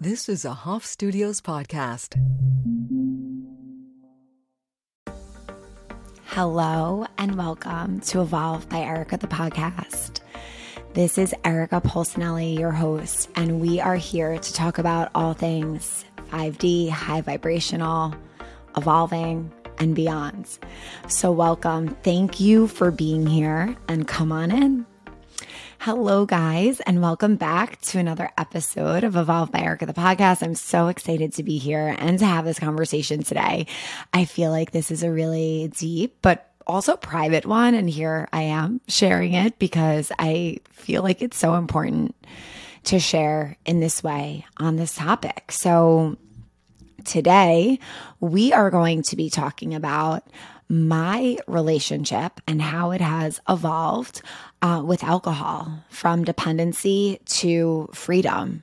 This is a Hoff Studios podcast. Hello and welcome to Evolve by Erica, the podcast. This is Erica Polsinelli, your host, and we are here to talk about all things 5D, high vibrational, evolving, and beyond. So, welcome. Thank you for being here, and come on in. Hello, guys, and welcome back to another episode of Evolve by Erica, the podcast. I'm so excited to be here and to have this conversation today. I feel like this is a really deep, but also private one. And here I am sharing it because I feel like it's so important to share in this way on this topic. So, today we are going to be talking about my relationship and how it has evolved uh, with alcohol from dependency to freedom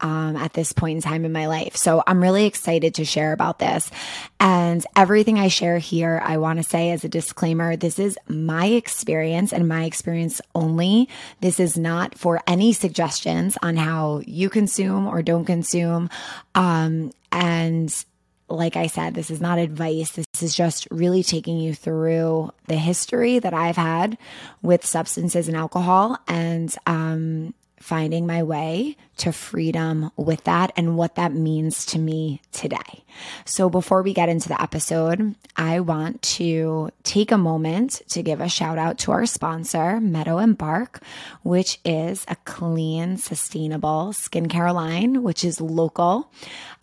um, at this point in time in my life. So I'm really excited to share about this. And everything I share here, I want to say as a disclaimer this is my experience and my experience only. This is not for any suggestions on how you consume or don't consume. Um, and like I said, this is not advice. This is just really taking you through the history that I've had with substances and alcohol and um, finding my way to freedom with that and what that means to me today. So, before we get into the episode, I want to take a moment to give a shout out to our sponsor, Meadow and Bark, which is a clean, sustainable skincare line, which is local.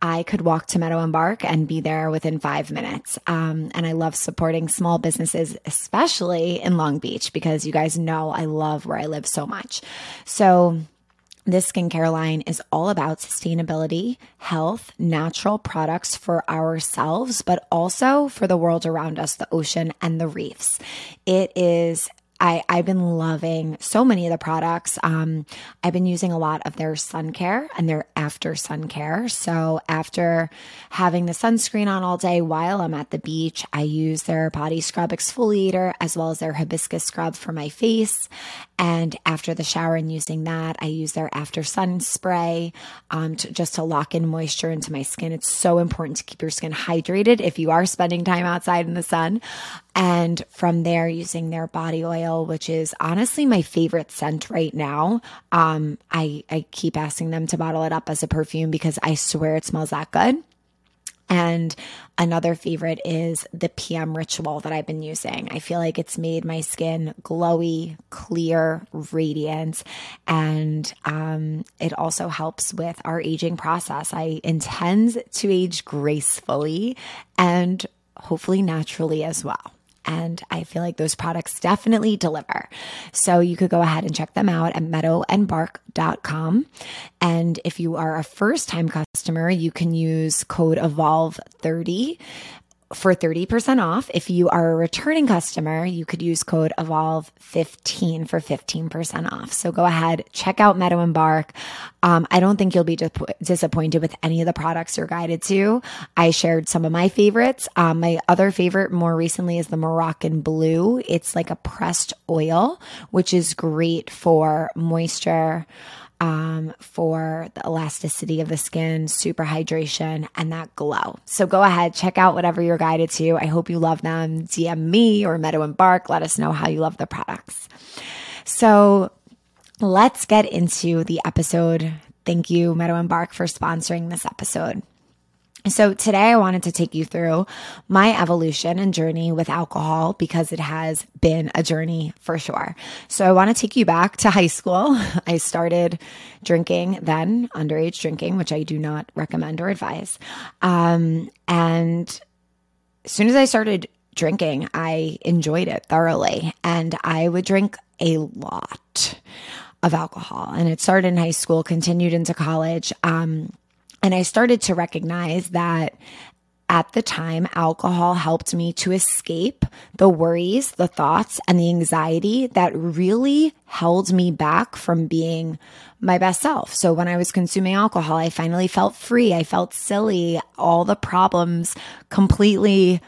I could walk to Meadow and Bark and be there within five minutes. Um, and I love supporting small businesses, especially in Long Beach, because you guys know I love where I live so much. So, this skincare line is all about sustainability, health, natural products for ourselves, but also for the world around us, the ocean and the reefs. It is I, I've been loving so many of the products. Um, I've been using a lot of their sun care and their after sun care. So, after having the sunscreen on all day while I'm at the beach, I use their body scrub exfoliator as well as their hibiscus scrub for my face. And after the shower and using that, I use their after sun spray um, to, just to lock in moisture into my skin. It's so important to keep your skin hydrated if you are spending time outside in the sun. And from there, using their body oil, which is honestly my favorite scent right now. Um, I, I keep asking them to bottle it up as a perfume because I swear it smells that good. And another favorite is the PM ritual that I've been using. I feel like it's made my skin glowy, clear, radiant, and um, it also helps with our aging process. I intend to age gracefully and hopefully naturally as well. And I feel like those products definitely deliver. So you could go ahead and check them out at meadowandbark.com. And if you are a first time customer, you can use code EVOLVE30 for 30% off. If you are a returning customer, you could use code evolve15 for 15% off. So go ahead, check out Meadow and Bark. Um, I don't think you'll be disappointed with any of the products you're guided to. I shared some of my favorites. Um, my other favorite more recently is the Moroccan Blue. It's like a pressed oil, which is great for moisture um, for the elasticity of the skin, super hydration, and that glow. So go ahead, check out whatever you're guided to. I hope you love them. DM me or Meadow and Bark. Let us know how you love the products. So let's get into the episode. Thank you, Meadow and Bark, for sponsoring this episode. So today I wanted to take you through my evolution and journey with alcohol because it has been a journey for sure. So I want to take you back to high school. I started drinking then, underage drinking, which I do not recommend or advise. Um, and as soon as I started drinking, I enjoyed it thoroughly and I would drink a lot of alcohol. And it started in high school, continued into college. Um, and I started to recognize that at the time, alcohol helped me to escape the worries, the thoughts, and the anxiety that really held me back from being my best self. So when I was consuming alcohol, I finally felt free. I felt silly. All the problems completely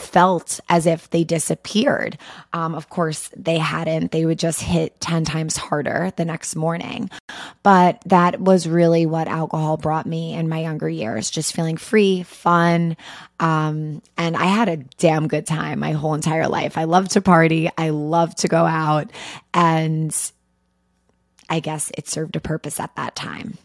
felt as if they disappeared. Um, of course, they hadn't. They would just hit 10 times harder the next morning. But that was really what alcohol brought me in my younger years, just feeling free, fun. Um, and I had a damn good time my whole entire life. I loved to party, I loved to go out. And I guess it served a purpose at that time.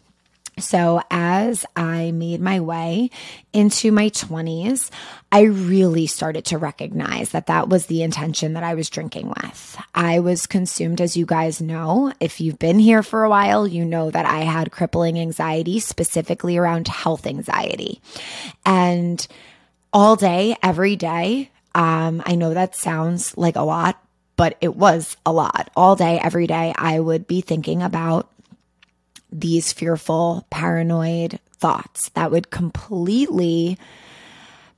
So, as I made my way into my 20s, I really started to recognize that that was the intention that I was drinking with. I was consumed, as you guys know. If you've been here for a while, you know that I had crippling anxiety, specifically around health anxiety. And all day, every day, um, I know that sounds like a lot, but it was a lot. All day, every day, I would be thinking about these fearful, paranoid thoughts that would completely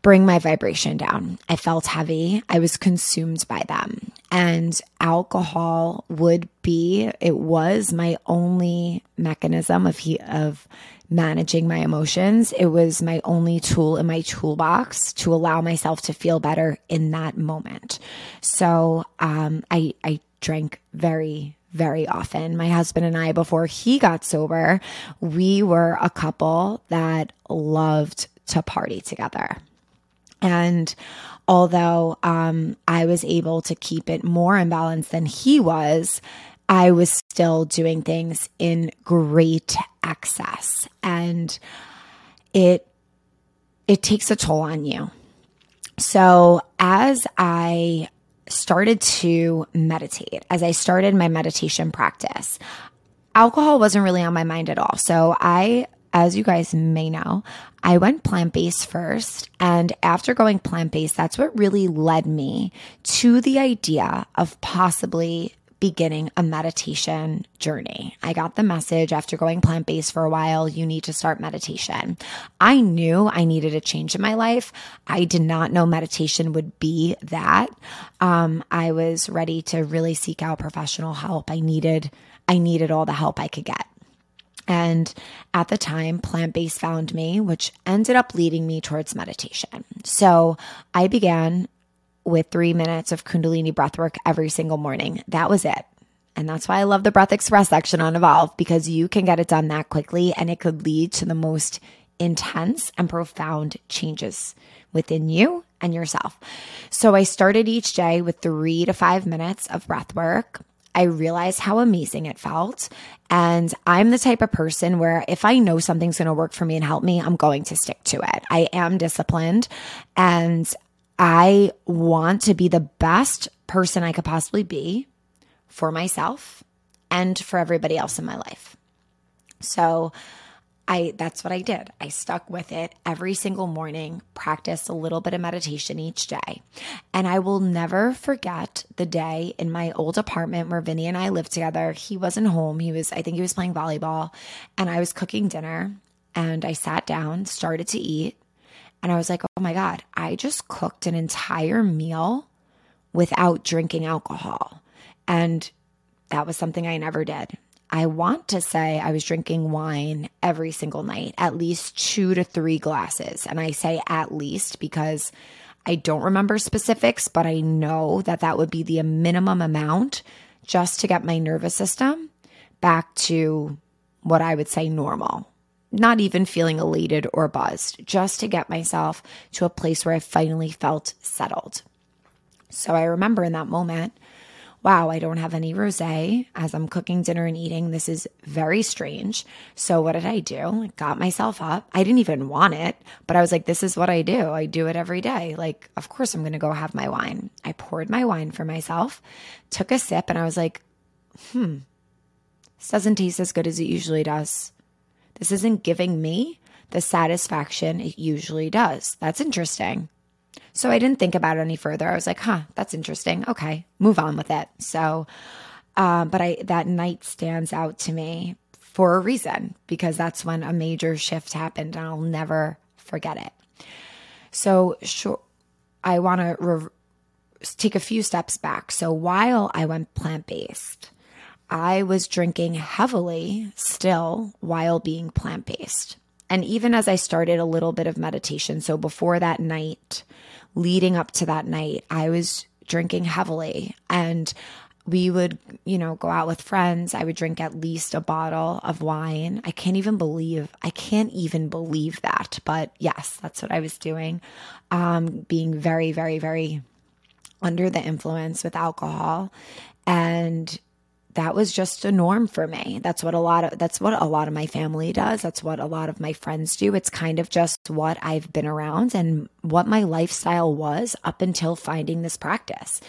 bring my vibration down. I felt heavy. I was consumed by them. And alcohol would be, it was my only mechanism of he, of managing my emotions. It was my only tool in my toolbox to allow myself to feel better in that moment. So um, I, I drank very, very often. My husband and I, before he got sober, we were a couple that loved to party together. And although um, I was able to keep it more in balance than he was, I was still doing things in great excess. And it it takes a toll on you. So as I started to meditate, as I started my meditation practice, alcohol wasn't really on my mind at all. So I, as you guys may know, I went plant based first. And after going plant based, that's what really led me to the idea of possibly beginning a meditation journey. I got the message after going plant based for a while, you need to start meditation. I knew I needed a change in my life. I did not know meditation would be that. Um, I was ready to really seek out professional help. I needed, I needed all the help I could get. And at the time, plant based found me, which ended up leading me towards meditation. So I began with three minutes of Kundalini breathwork every single morning. That was it. And that's why I love the Breath Express section on Evolve because you can get it done that quickly and it could lead to the most intense and profound changes within you and yourself. So I started each day with three to five minutes of breath work. I realized how amazing it felt. And I'm the type of person where if I know something's going to work for me and help me, I'm going to stick to it. I am disciplined and I want to be the best person I could possibly be for myself and for everybody else in my life. So I that's what I did. I stuck with it every single morning, practiced a little bit of meditation each day. And I will never forget the day in my old apartment where Vinny and I lived together. He wasn't home. He was I think he was playing volleyball and I was cooking dinner and I sat down, started to eat and I was like, oh my God, I just cooked an entire meal without drinking alcohol. And that was something I never did. I want to say I was drinking wine every single night, at least two to three glasses. And I say at least because I don't remember specifics, but I know that that would be the minimum amount just to get my nervous system back to what I would say normal not even feeling elated or buzzed, just to get myself to a place where I finally felt settled. So I remember in that moment, wow, I don't have any rose as I'm cooking dinner and eating. This is very strange. So what did I do? I got myself up. I didn't even want it, but I was like, this is what I do. I do it every day. Like, of course I'm going to go have my wine. I poured my wine for myself, took a sip, and I was like, hmm, this doesn't taste as good as it usually does. This isn't giving me the satisfaction it usually does. That's interesting. So I didn't think about it any further. I was like, huh, that's interesting. Okay, move on with it. So, uh, but I that night stands out to me for a reason because that's when a major shift happened, and I'll never forget it. So, sure, I want to re- take a few steps back. So while I went plant based, I was drinking heavily still while being plant based. and even as I started a little bit of meditation, so before that night, leading up to that night, I was drinking heavily and we would, you know, go out with friends. I would drink at least a bottle of wine. I can't even believe, I can't even believe that. But yes, that's what I was doing. Um, being very, very, very under the influence with alcohol. And that was just a norm for me. That's what a lot of that's what a lot of my family does. That's what a lot of my friends do. It's kind of just what I've been around and what my lifestyle was up until finding this practice.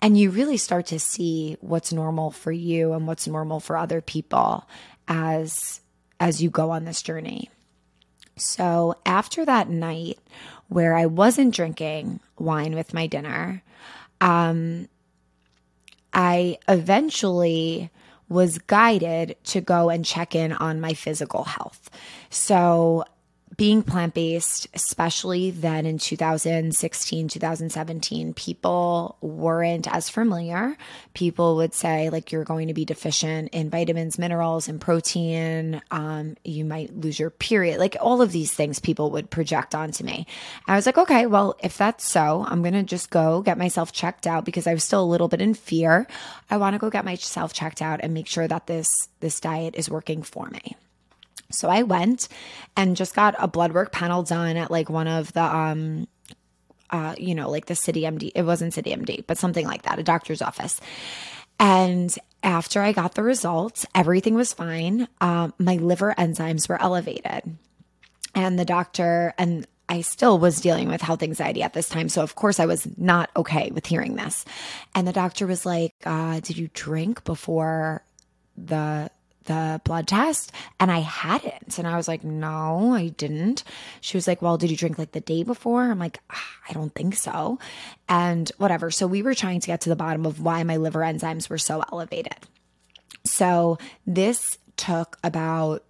And you really start to see what's normal for you and what's normal for other people as as you go on this journey. So, after that night where I wasn't drinking wine with my dinner, um I eventually was guided to go and check in on my physical health. So being plant based, especially then in 2016, 2017, people weren't as familiar. People would say, like, you're going to be deficient in vitamins, minerals, and protein. Um, you might lose your period. Like, all of these things people would project onto me. I was like, okay, well, if that's so, I'm going to just go get myself checked out because I was still a little bit in fear. I want to go get myself checked out and make sure that this, this diet is working for me. So I went and just got a blood work panel done at like one of the um uh you know like the city MD it wasn't city MD but something like that a doctor's office. And after I got the results, everything was fine. Um, my liver enzymes were elevated. And the doctor, and I still was dealing with health anxiety at this time. So, of course, I was not okay with hearing this. And the doctor was like, uh, Did you drink before the the blood test and I hadn't. And I was like, no, I didn't. She was like, well, did you drink like the day before? I'm like, ah, I don't think so. And whatever. So we were trying to get to the bottom of why my liver enzymes were so elevated. So this took about,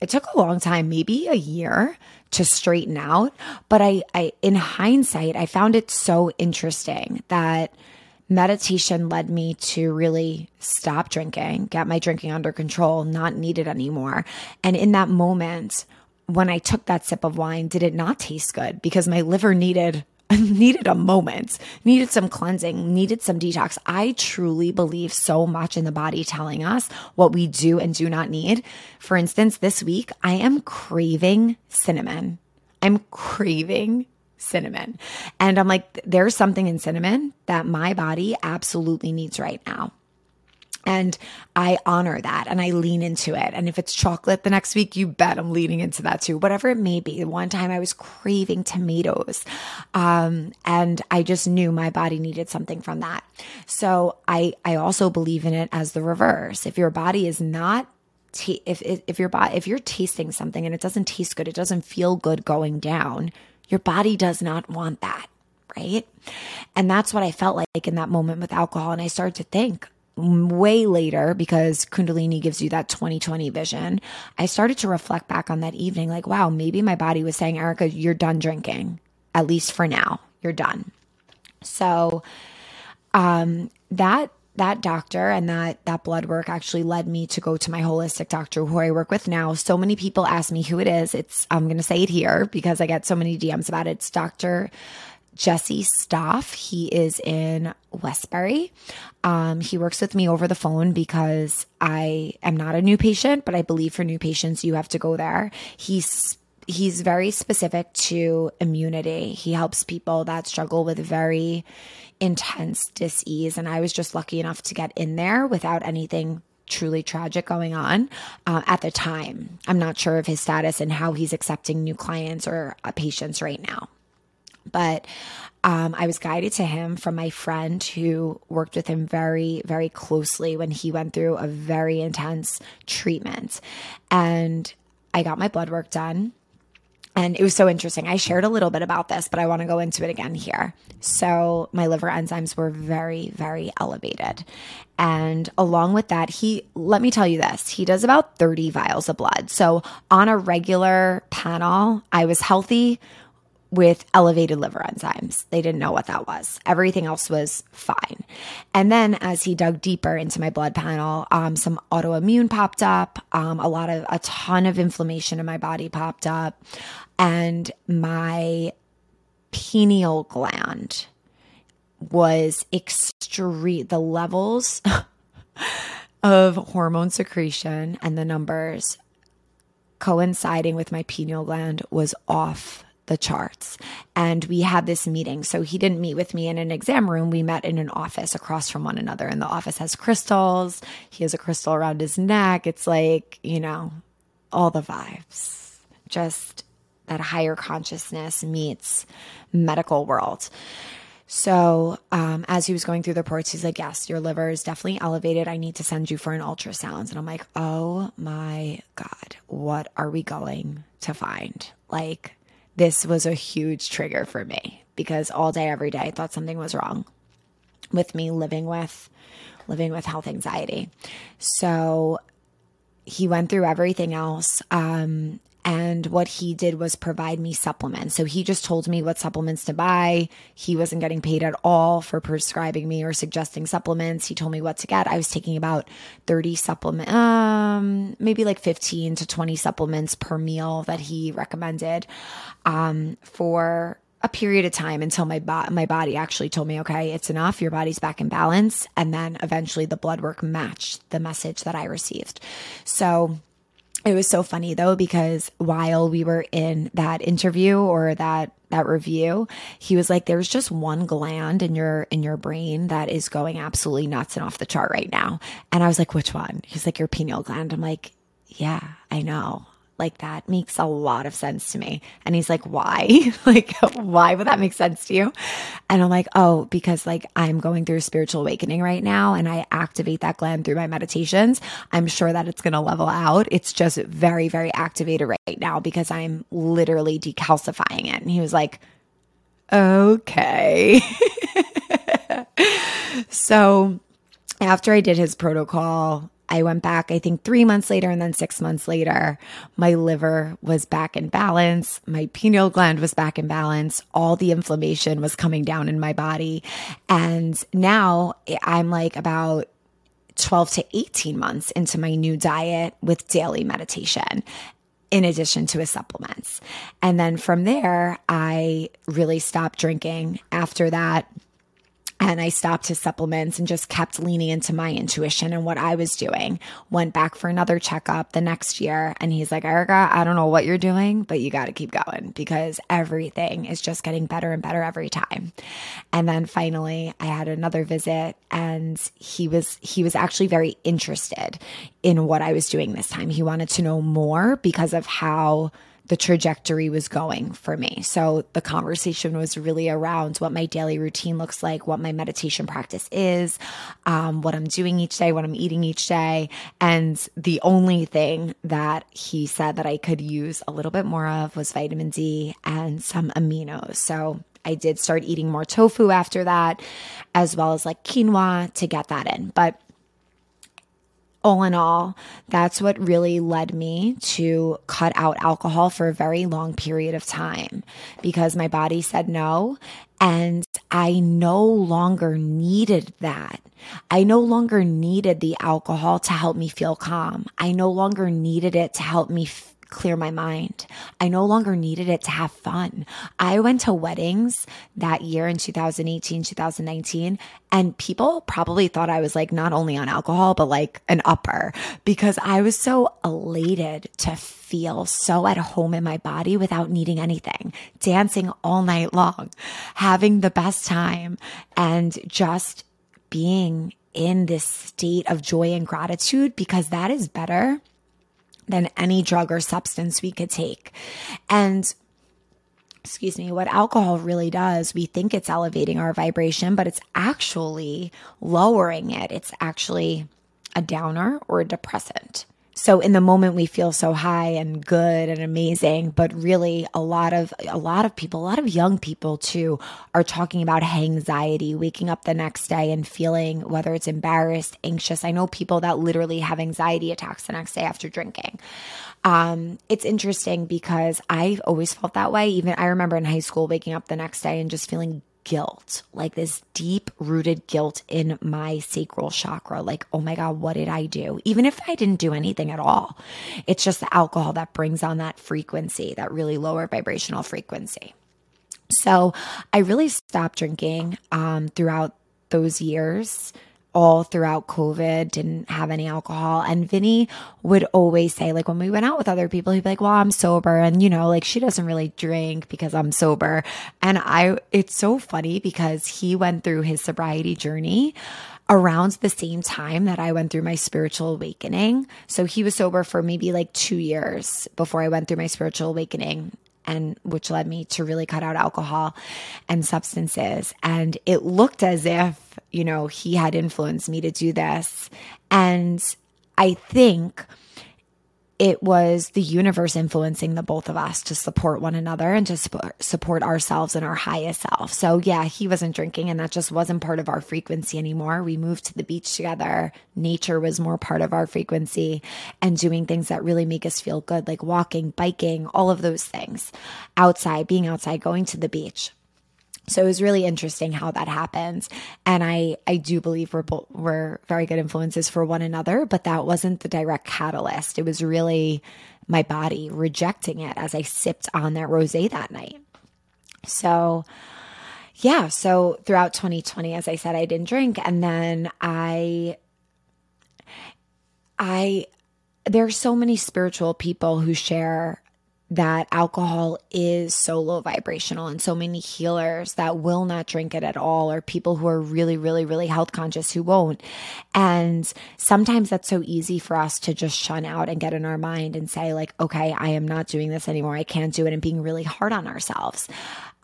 it took a long time, maybe a year to straighten out. But I, I, in hindsight, I found it so interesting that meditation led me to really stop drinking, get my drinking under control, not need it anymore. And in that moment, when I took that sip of wine, did it not taste good because my liver needed needed a moment, needed some cleansing, needed some detox. I truly believe so much in the body telling us what we do and do not need. For instance, this week I am craving cinnamon. I'm craving cinnamon. And I'm like, there's something in cinnamon that my body absolutely needs right now. And I honor that and I lean into it. And if it's chocolate the next week, you bet I'm leaning into that too, whatever it may be. One time I was craving tomatoes. Um, and I just knew my body needed something from that. So I, I also believe in it as the reverse. If your body is not if if your body if you're tasting something and it doesn't taste good, it doesn't feel good going down, your body does not want that, right? And that's what I felt like in that moment with alcohol. And I started to think way later because Kundalini gives you that 2020 vision. I started to reflect back on that evening like, wow, maybe my body was saying, Erica, you're done drinking, at least for now. You're done. So, um, that that doctor and that that blood work actually led me to go to my holistic doctor who I work with now. So many people ask me who it is. It's I'm going to say it here because I get so many DMs about it. It's Dr. Jesse Stoff. He is in Westbury. Um, he works with me over the phone because I am not a new patient, but I believe for new patients you have to go there. He's he's very specific to immunity. He helps people that struggle with very intense dis-ease and I was just lucky enough to get in there without anything truly tragic going on uh, at the time. I'm not sure of his status and how he's accepting new clients or uh, patients right now. But um, I was guided to him from my friend who worked with him very, very closely when he went through a very intense treatment. And I got my blood work done. And it was so interesting. I shared a little bit about this, but I want to go into it again here. So, my liver enzymes were very, very elevated. And along with that, he, let me tell you this, he does about 30 vials of blood. So, on a regular panel, I was healthy with elevated liver enzymes. They didn't know what that was. Everything else was fine. And then as he dug deeper into my blood panel, um, some autoimmune popped up, um, a lot of, a ton of inflammation in my body popped up, and my pineal gland was extreme. The levels of hormone secretion and the numbers coinciding with my pineal gland was off the charts. And we had this meeting. So he didn't meet with me in an exam room. We met in an office across from one another. And the office has crystals. He has a crystal around his neck. It's like, you know, all the vibes. Just that higher consciousness meets medical world. So, um, as he was going through the reports, he's like, Yes, your liver is definitely elevated. I need to send you for an ultrasound. And I'm like, Oh my God, what are we going to find? Like, this was a huge trigger for me because all day, every day, I thought something was wrong with me living with living with health anxiety. So he went through everything else. Um, and what he did was provide me supplements. So he just told me what supplements to buy. He wasn't getting paid at all for prescribing me or suggesting supplements. He told me what to get. I was taking about 30 supplement, um, maybe like 15 to 20 supplements per meal that he recommended, um, for a period of time until my bo- my body actually told me, okay, it's enough. Your body's back in balance. And then eventually the blood work matched the message that I received. So, it was so funny though because while we were in that interview or that that review he was like there's just one gland in your in your brain that is going absolutely nuts and off the chart right now. And i was like which one? He's like your pineal gland. I'm like yeah i know like that makes a lot of sense to me. And he's like, why? like, why would that make sense to you? And I'm like, oh, because like I'm going through spiritual awakening right now and I activate that gland through my meditations. I'm sure that it's going to level out. It's just very, very activated right now because I'm literally decalcifying it. And he was like, okay. so after I did his protocol, I went back, I think three months later, and then six months later, my liver was back in balance. My pineal gland was back in balance. All the inflammation was coming down in my body. And now I'm like about 12 to 18 months into my new diet with daily meditation in addition to his supplements. And then from there, I really stopped drinking. After that, and I stopped his supplements and just kept leaning into my intuition and what I was doing. Went back for another checkup the next year. And he's like, Erica, I don't know what you're doing, but you got to keep going because everything is just getting better and better every time. And then finally, I had another visit and he was, he was actually very interested in what I was doing this time. He wanted to know more because of how the trajectory was going for me. So the conversation was really around what my daily routine looks like, what my meditation practice is, um, what I'm doing each day, what I'm eating each day. And the only thing that he said that I could use a little bit more of was vitamin D and some aminos. So I did start eating more tofu after that, as well as like quinoa to get that in. But all in all, that's what really led me to cut out alcohol for a very long period of time because my body said no. And I no longer needed that. I no longer needed the alcohol to help me feel calm. I no longer needed it to help me clear my mind. I no longer needed it to have fun. I went to weddings that year in 2018, 2019, and people probably thought I was like not only on alcohol, but like an upper because I was so elated to feel so at home in my body without needing anything, dancing all night long, having the best time, and just being in this state of joy and gratitude because that is better than any drug or substance we could take. And excuse me, what alcohol really does, we think it's elevating our vibration, but it's actually lowering it. It's actually a downer or a depressant so in the moment we feel so high and good and amazing but really a lot of a lot of people a lot of young people too are talking about anxiety waking up the next day and feeling whether it's embarrassed anxious i know people that literally have anxiety attacks the next day after drinking um, it's interesting because I've always felt that way. Even I remember in high school waking up the next day and just feeling guilt, like this deep rooted guilt in my sacral chakra. Like, oh my God, what did I do? Even if I didn't do anything at all, it's just the alcohol that brings on that frequency, that really lower vibrational frequency. So I really stopped drinking um, throughout those years all throughout COVID, didn't have any alcohol. And Vinny would always say, like, when we went out with other people, he'd be like, Well, I'm sober. And, you know, like she doesn't really drink because I'm sober. And I, it's so funny because he went through his sobriety journey around the same time that I went through my spiritual awakening. So he was sober for maybe like two years before I went through my spiritual awakening and which led me to really cut out alcohol and substances. And it looked as if, you know, he had influenced me to do this. And I think it was the universe influencing the both of us to support one another and to support ourselves and our highest self. So, yeah, he wasn't drinking and that just wasn't part of our frequency anymore. We moved to the beach together. Nature was more part of our frequency and doing things that really make us feel good, like walking, biking, all of those things outside, being outside, going to the beach. So it was really interesting how that happens. And I, I do believe we're, we're very good influences for one another, but that wasn't the direct catalyst. It was really my body rejecting it as I sipped on that rose that night. So, yeah, so throughout 2020, as I said, I didn't drink. And then I, I, there are so many spiritual people who share that alcohol is so low vibrational and so many healers that will not drink it at all or people who are really really really health conscious who won't. And sometimes that's so easy for us to just shun out and get in our mind and say like okay i am not doing this anymore. I can't do it. And being really hard on ourselves.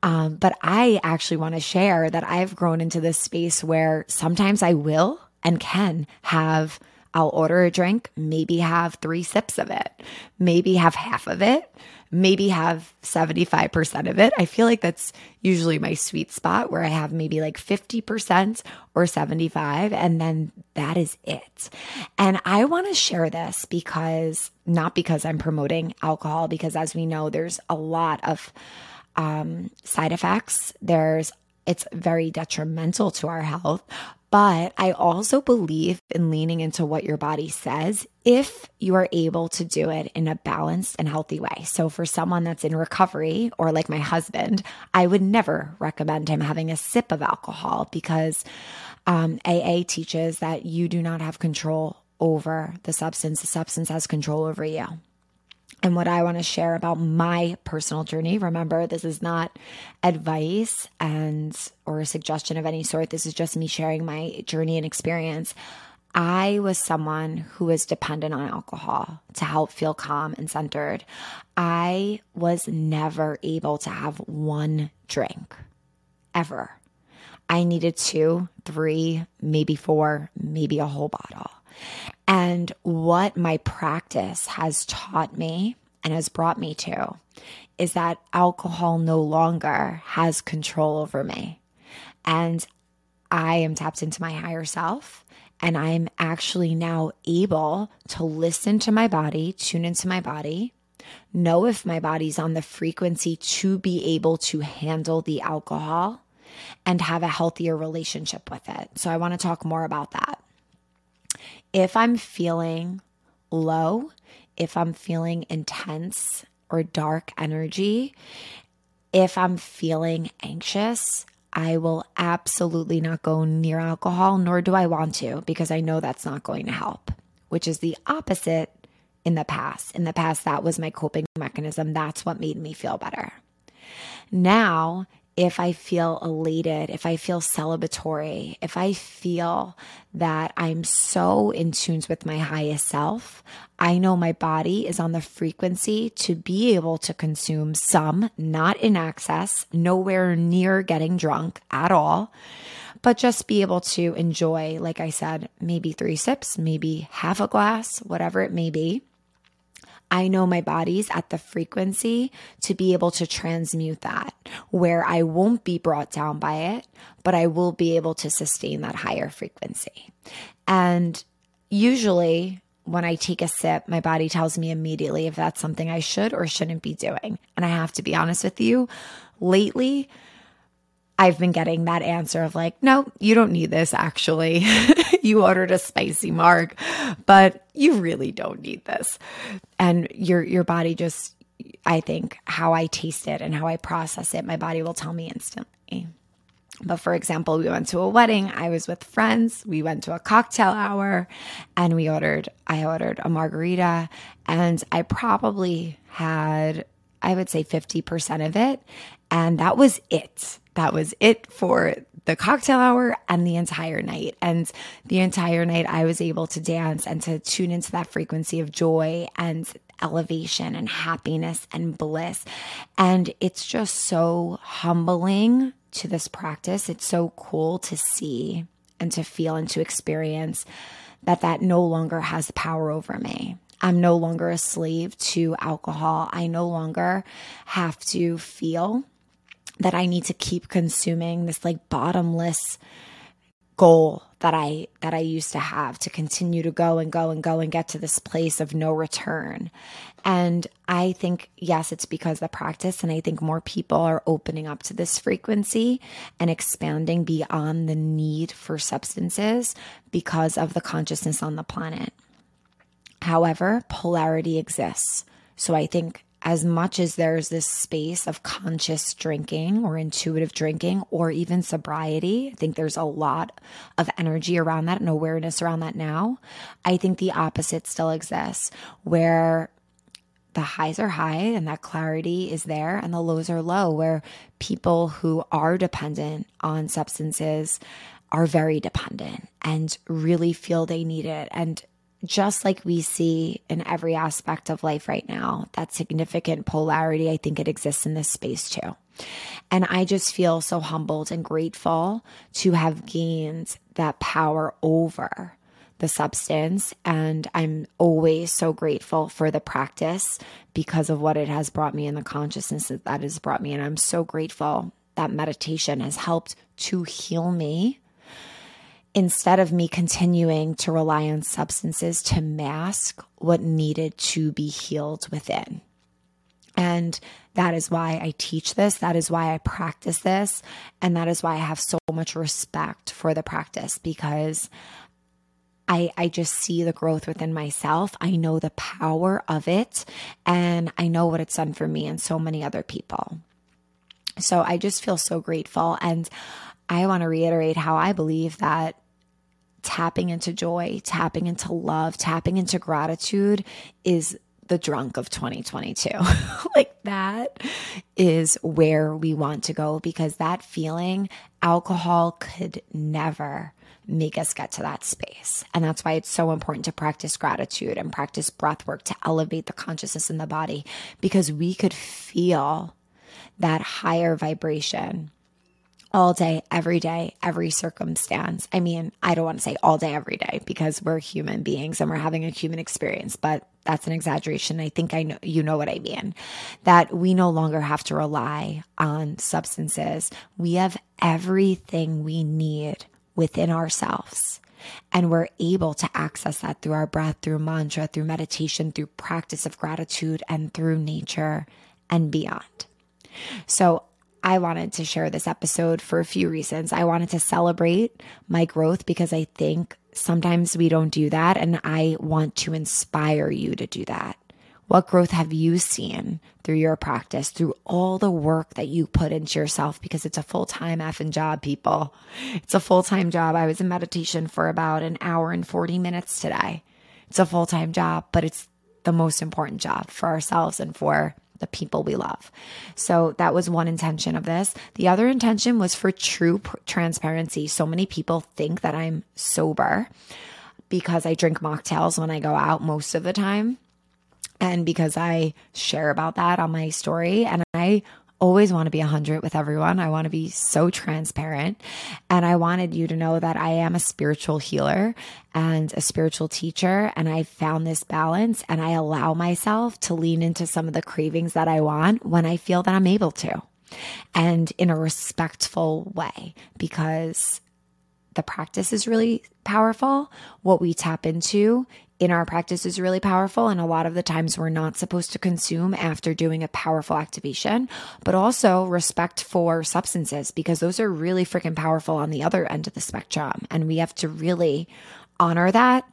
Um, but i actually want to share that i've grown into this space where sometimes i will and can have I'll order a drink, maybe have three sips of it, maybe have half of it, maybe have 75% of it. I feel like that's usually my sweet spot where I have maybe like 50% or 75 and then that is it. And I want to share this because not because I'm promoting alcohol because as we know there's a lot of um, side effects. There's it's very detrimental to our health, but I also believe in leaning into what your body says if you are able to do it in a balanced and healthy way. So, for someone that's in recovery, or like my husband, I would never recommend him having a sip of alcohol because um, AA teaches that you do not have control over the substance, the substance has control over you and what I want to share about my personal journey. Remember, this is not advice and or a suggestion of any sort. This is just me sharing my journey and experience. I was someone who was dependent on alcohol to help feel calm and centered. I was never able to have one drink ever. I needed two, three, maybe four, maybe a whole bottle. And what my practice has taught me and has brought me to is that alcohol no longer has control over me. And I am tapped into my higher self. And I'm actually now able to listen to my body, tune into my body, know if my body's on the frequency to be able to handle the alcohol and have a healthier relationship with it. So I want to talk more about that if I'm feeling low, if I'm feeling intense or dark energy, if I'm feeling anxious, I will absolutely not go near alcohol, nor do I want to, because I know that's not going to help, which is the opposite in the past. In the past, that was my coping mechanism. That's what made me feel better. Now, if I feel elated, if I feel celebratory, if I feel that I'm so in tune with my highest self, I know my body is on the frequency to be able to consume some, not in excess, nowhere near getting drunk at all, but just be able to enjoy, like I said, maybe three sips, maybe half a glass, whatever it may be. I know my body's at the frequency to be able to transmute that, where I won't be brought down by it, but I will be able to sustain that higher frequency. And usually, when I take a sip, my body tells me immediately if that's something I should or shouldn't be doing. And I have to be honest with you, lately, I've been getting that answer of like, no, you don't need this actually. you ordered a spicy marg, but you really don't need this. And your your body just I think how I taste it and how I process it, my body will tell me instantly. But for example, we went to a wedding, I was with friends, we went to a cocktail hour and we ordered I ordered a margarita and I probably had I would say 50% of it and that was it that was it for the cocktail hour and the entire night. And the entire night, I was able to dance and to tune into that frequency of joy and elevation and happiness and bliss. And it's just so humbling to this practice. It's so cool to see and to feel and to experience that that no longer has power over me. I'm no longer a slave to alcohol. I no longer have to feel that I need to keep consuming this like bottomless goal that I that I used to have to continue to go and go and go and get to this place of no return. And I think yes, it's because the practice and I think more people are opening up to this frequency and expanding beyond the need for substances because of the consciousness on the planet. However, polarity exists. So I think as much as there's this space of conscious drinking or intuitive drinking or even sobriety, I think there's a lot of energy around that and awareness around that now. I think the opposite still exists where the highs are high and that clarity is there and the lows are low, where people who are dependent on substances are very dependent and really feel they need it and just like we see in every aspect of life right now, that significant polarity, I think it exists in this space too. And I just feel so humbled and grateful to have gained that power over the substance. And I'm always so grateful for the practice because of what it has brought me and the consciousness that that has brought me. And I'm so grateful that meditation has helped to heal me instead of me continuing to rely on substances to mask what needed to be healed within. And that is why I teach this. That is why I practice this. And that is why I have so much respect for the practice because I, I just see the growth within myself. I know the power of it and I know what it's done for me and so many other people. So I just feel so grateful. And I want to reiterate how I believe that tapping into joy, tapping into love, tapping into gratitude is the drunk of 2022. like that is where we want to go because that feeling, alcohol could never make us get to that space. And that's why it's so important to practice gratitude and practice breath work to elevate the consciousness in the body because we could feel that higher vibration all day, every day, every circumstance. I mean, I don't want to say all day, every day because we're human beings and we're having a human experience, but that's an exaggeration. I think I know you know what I mean. That we no longer have to rely on substances. We have everything we need within ourselves. And we're able to access that through our breath, through mantra, through meditation, through practice of gratitude, and through nature and beyond. So I wanted to share this episode for a few reasons. I wanted to celebrate my growth because I think sometimes we don't do that. And I want to inspire you to do that. What growth have you seen through your practice, through all the work that you put into yourself? Because it's a full time effing job, people. It's a full time job. I was in meditation for about an hour and 40 minutes today. It's a full time job, but it's the most important job for ourselves and for the people we love. So that was one intention of this. The other intention was for true pr- transparency. So many people think that I'm sober because I drink mocktails when I go out most of the time. And because I share about that on my story. And I always want to be 100 with everyone. I want to be so transparent. And I wanted you to know that I am a spiritual healer and a spiritual teacher. And I found this balance and I allow myself to lean into some of the cravings that I want when I feel that I'm able to and in a respectful way because the practice is really powerful. What we tap into in our practice is really powerful. And a lot of the times we're not supposed to consume after doing a powerful activation, but also respect for substances because those are really freaking powerful on the other end of the spectrum. And we have to really honor that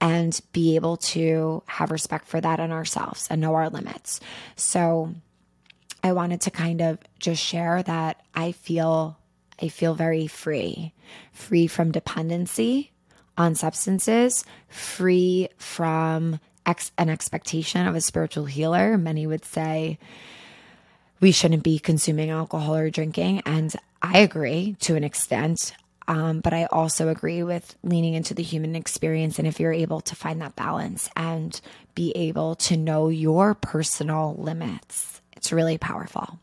and be able to have respect for that in ourselves and know our limits. So I wanted to kind of just share that I feel I feel very free, free from dependency on substances, free from ex- an expectation of a spiritual healer. Many would say we shouldn't be consuming alcohol or drinking. And I agree to an extent. Um, but I also agree with leaning into the human experience. And if you're able to find that balance and be able to know your personal limits, it's really powerful.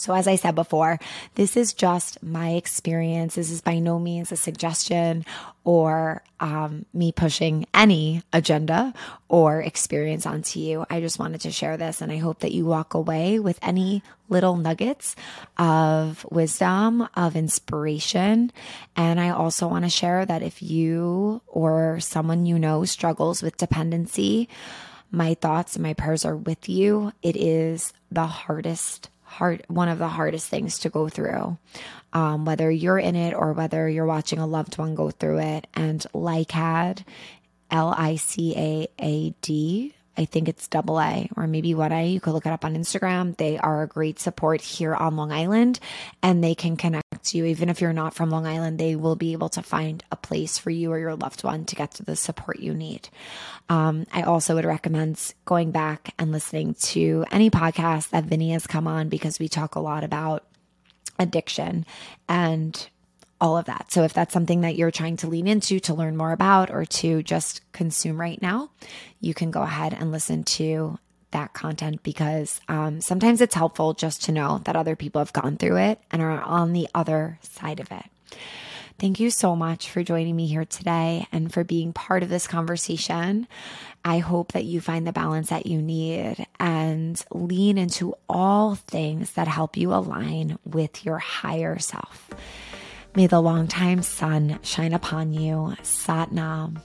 So, as I said before, this is just my experience. This is by no means a suggestion or um, me pushing any agenda or experience onto you. I just wanted to share this, and I hope that you walk away with any little nuggets of wisdom, of inspiration. And I also want to share that if you or someone you know struggles with dependency, my thoughts and my prayers are with you. It is the hardest hard one of the hardest things to go through um, whether you're in it or whether you're watching a loved one go through it and LICAAD l-i-c-a-a-d I think it's double A or maybe one A. You could look it up on Instagram. They are a great support here on Long Island and they can connect you. Even if you're not from Long Island, they will be able to find a place for you or your loved one to get to the support you need. Um, I also would recommend going back and listening to any podcast that Vinny has come on because we talk a lot about addiction and all of that. So if that's something that you're trying to lean into to learn more about or to just consume right now, you can go ahead and listen to that content because um, sometimes it's helpful just to know that other people have gone through it and are on the other side of it. Thank you so much for joining me here today and for being part of this conversation. I hope that you find the balance that you need and lean into all things that help you align with your higher self. May the long time sun shine upon you. Sat Nam.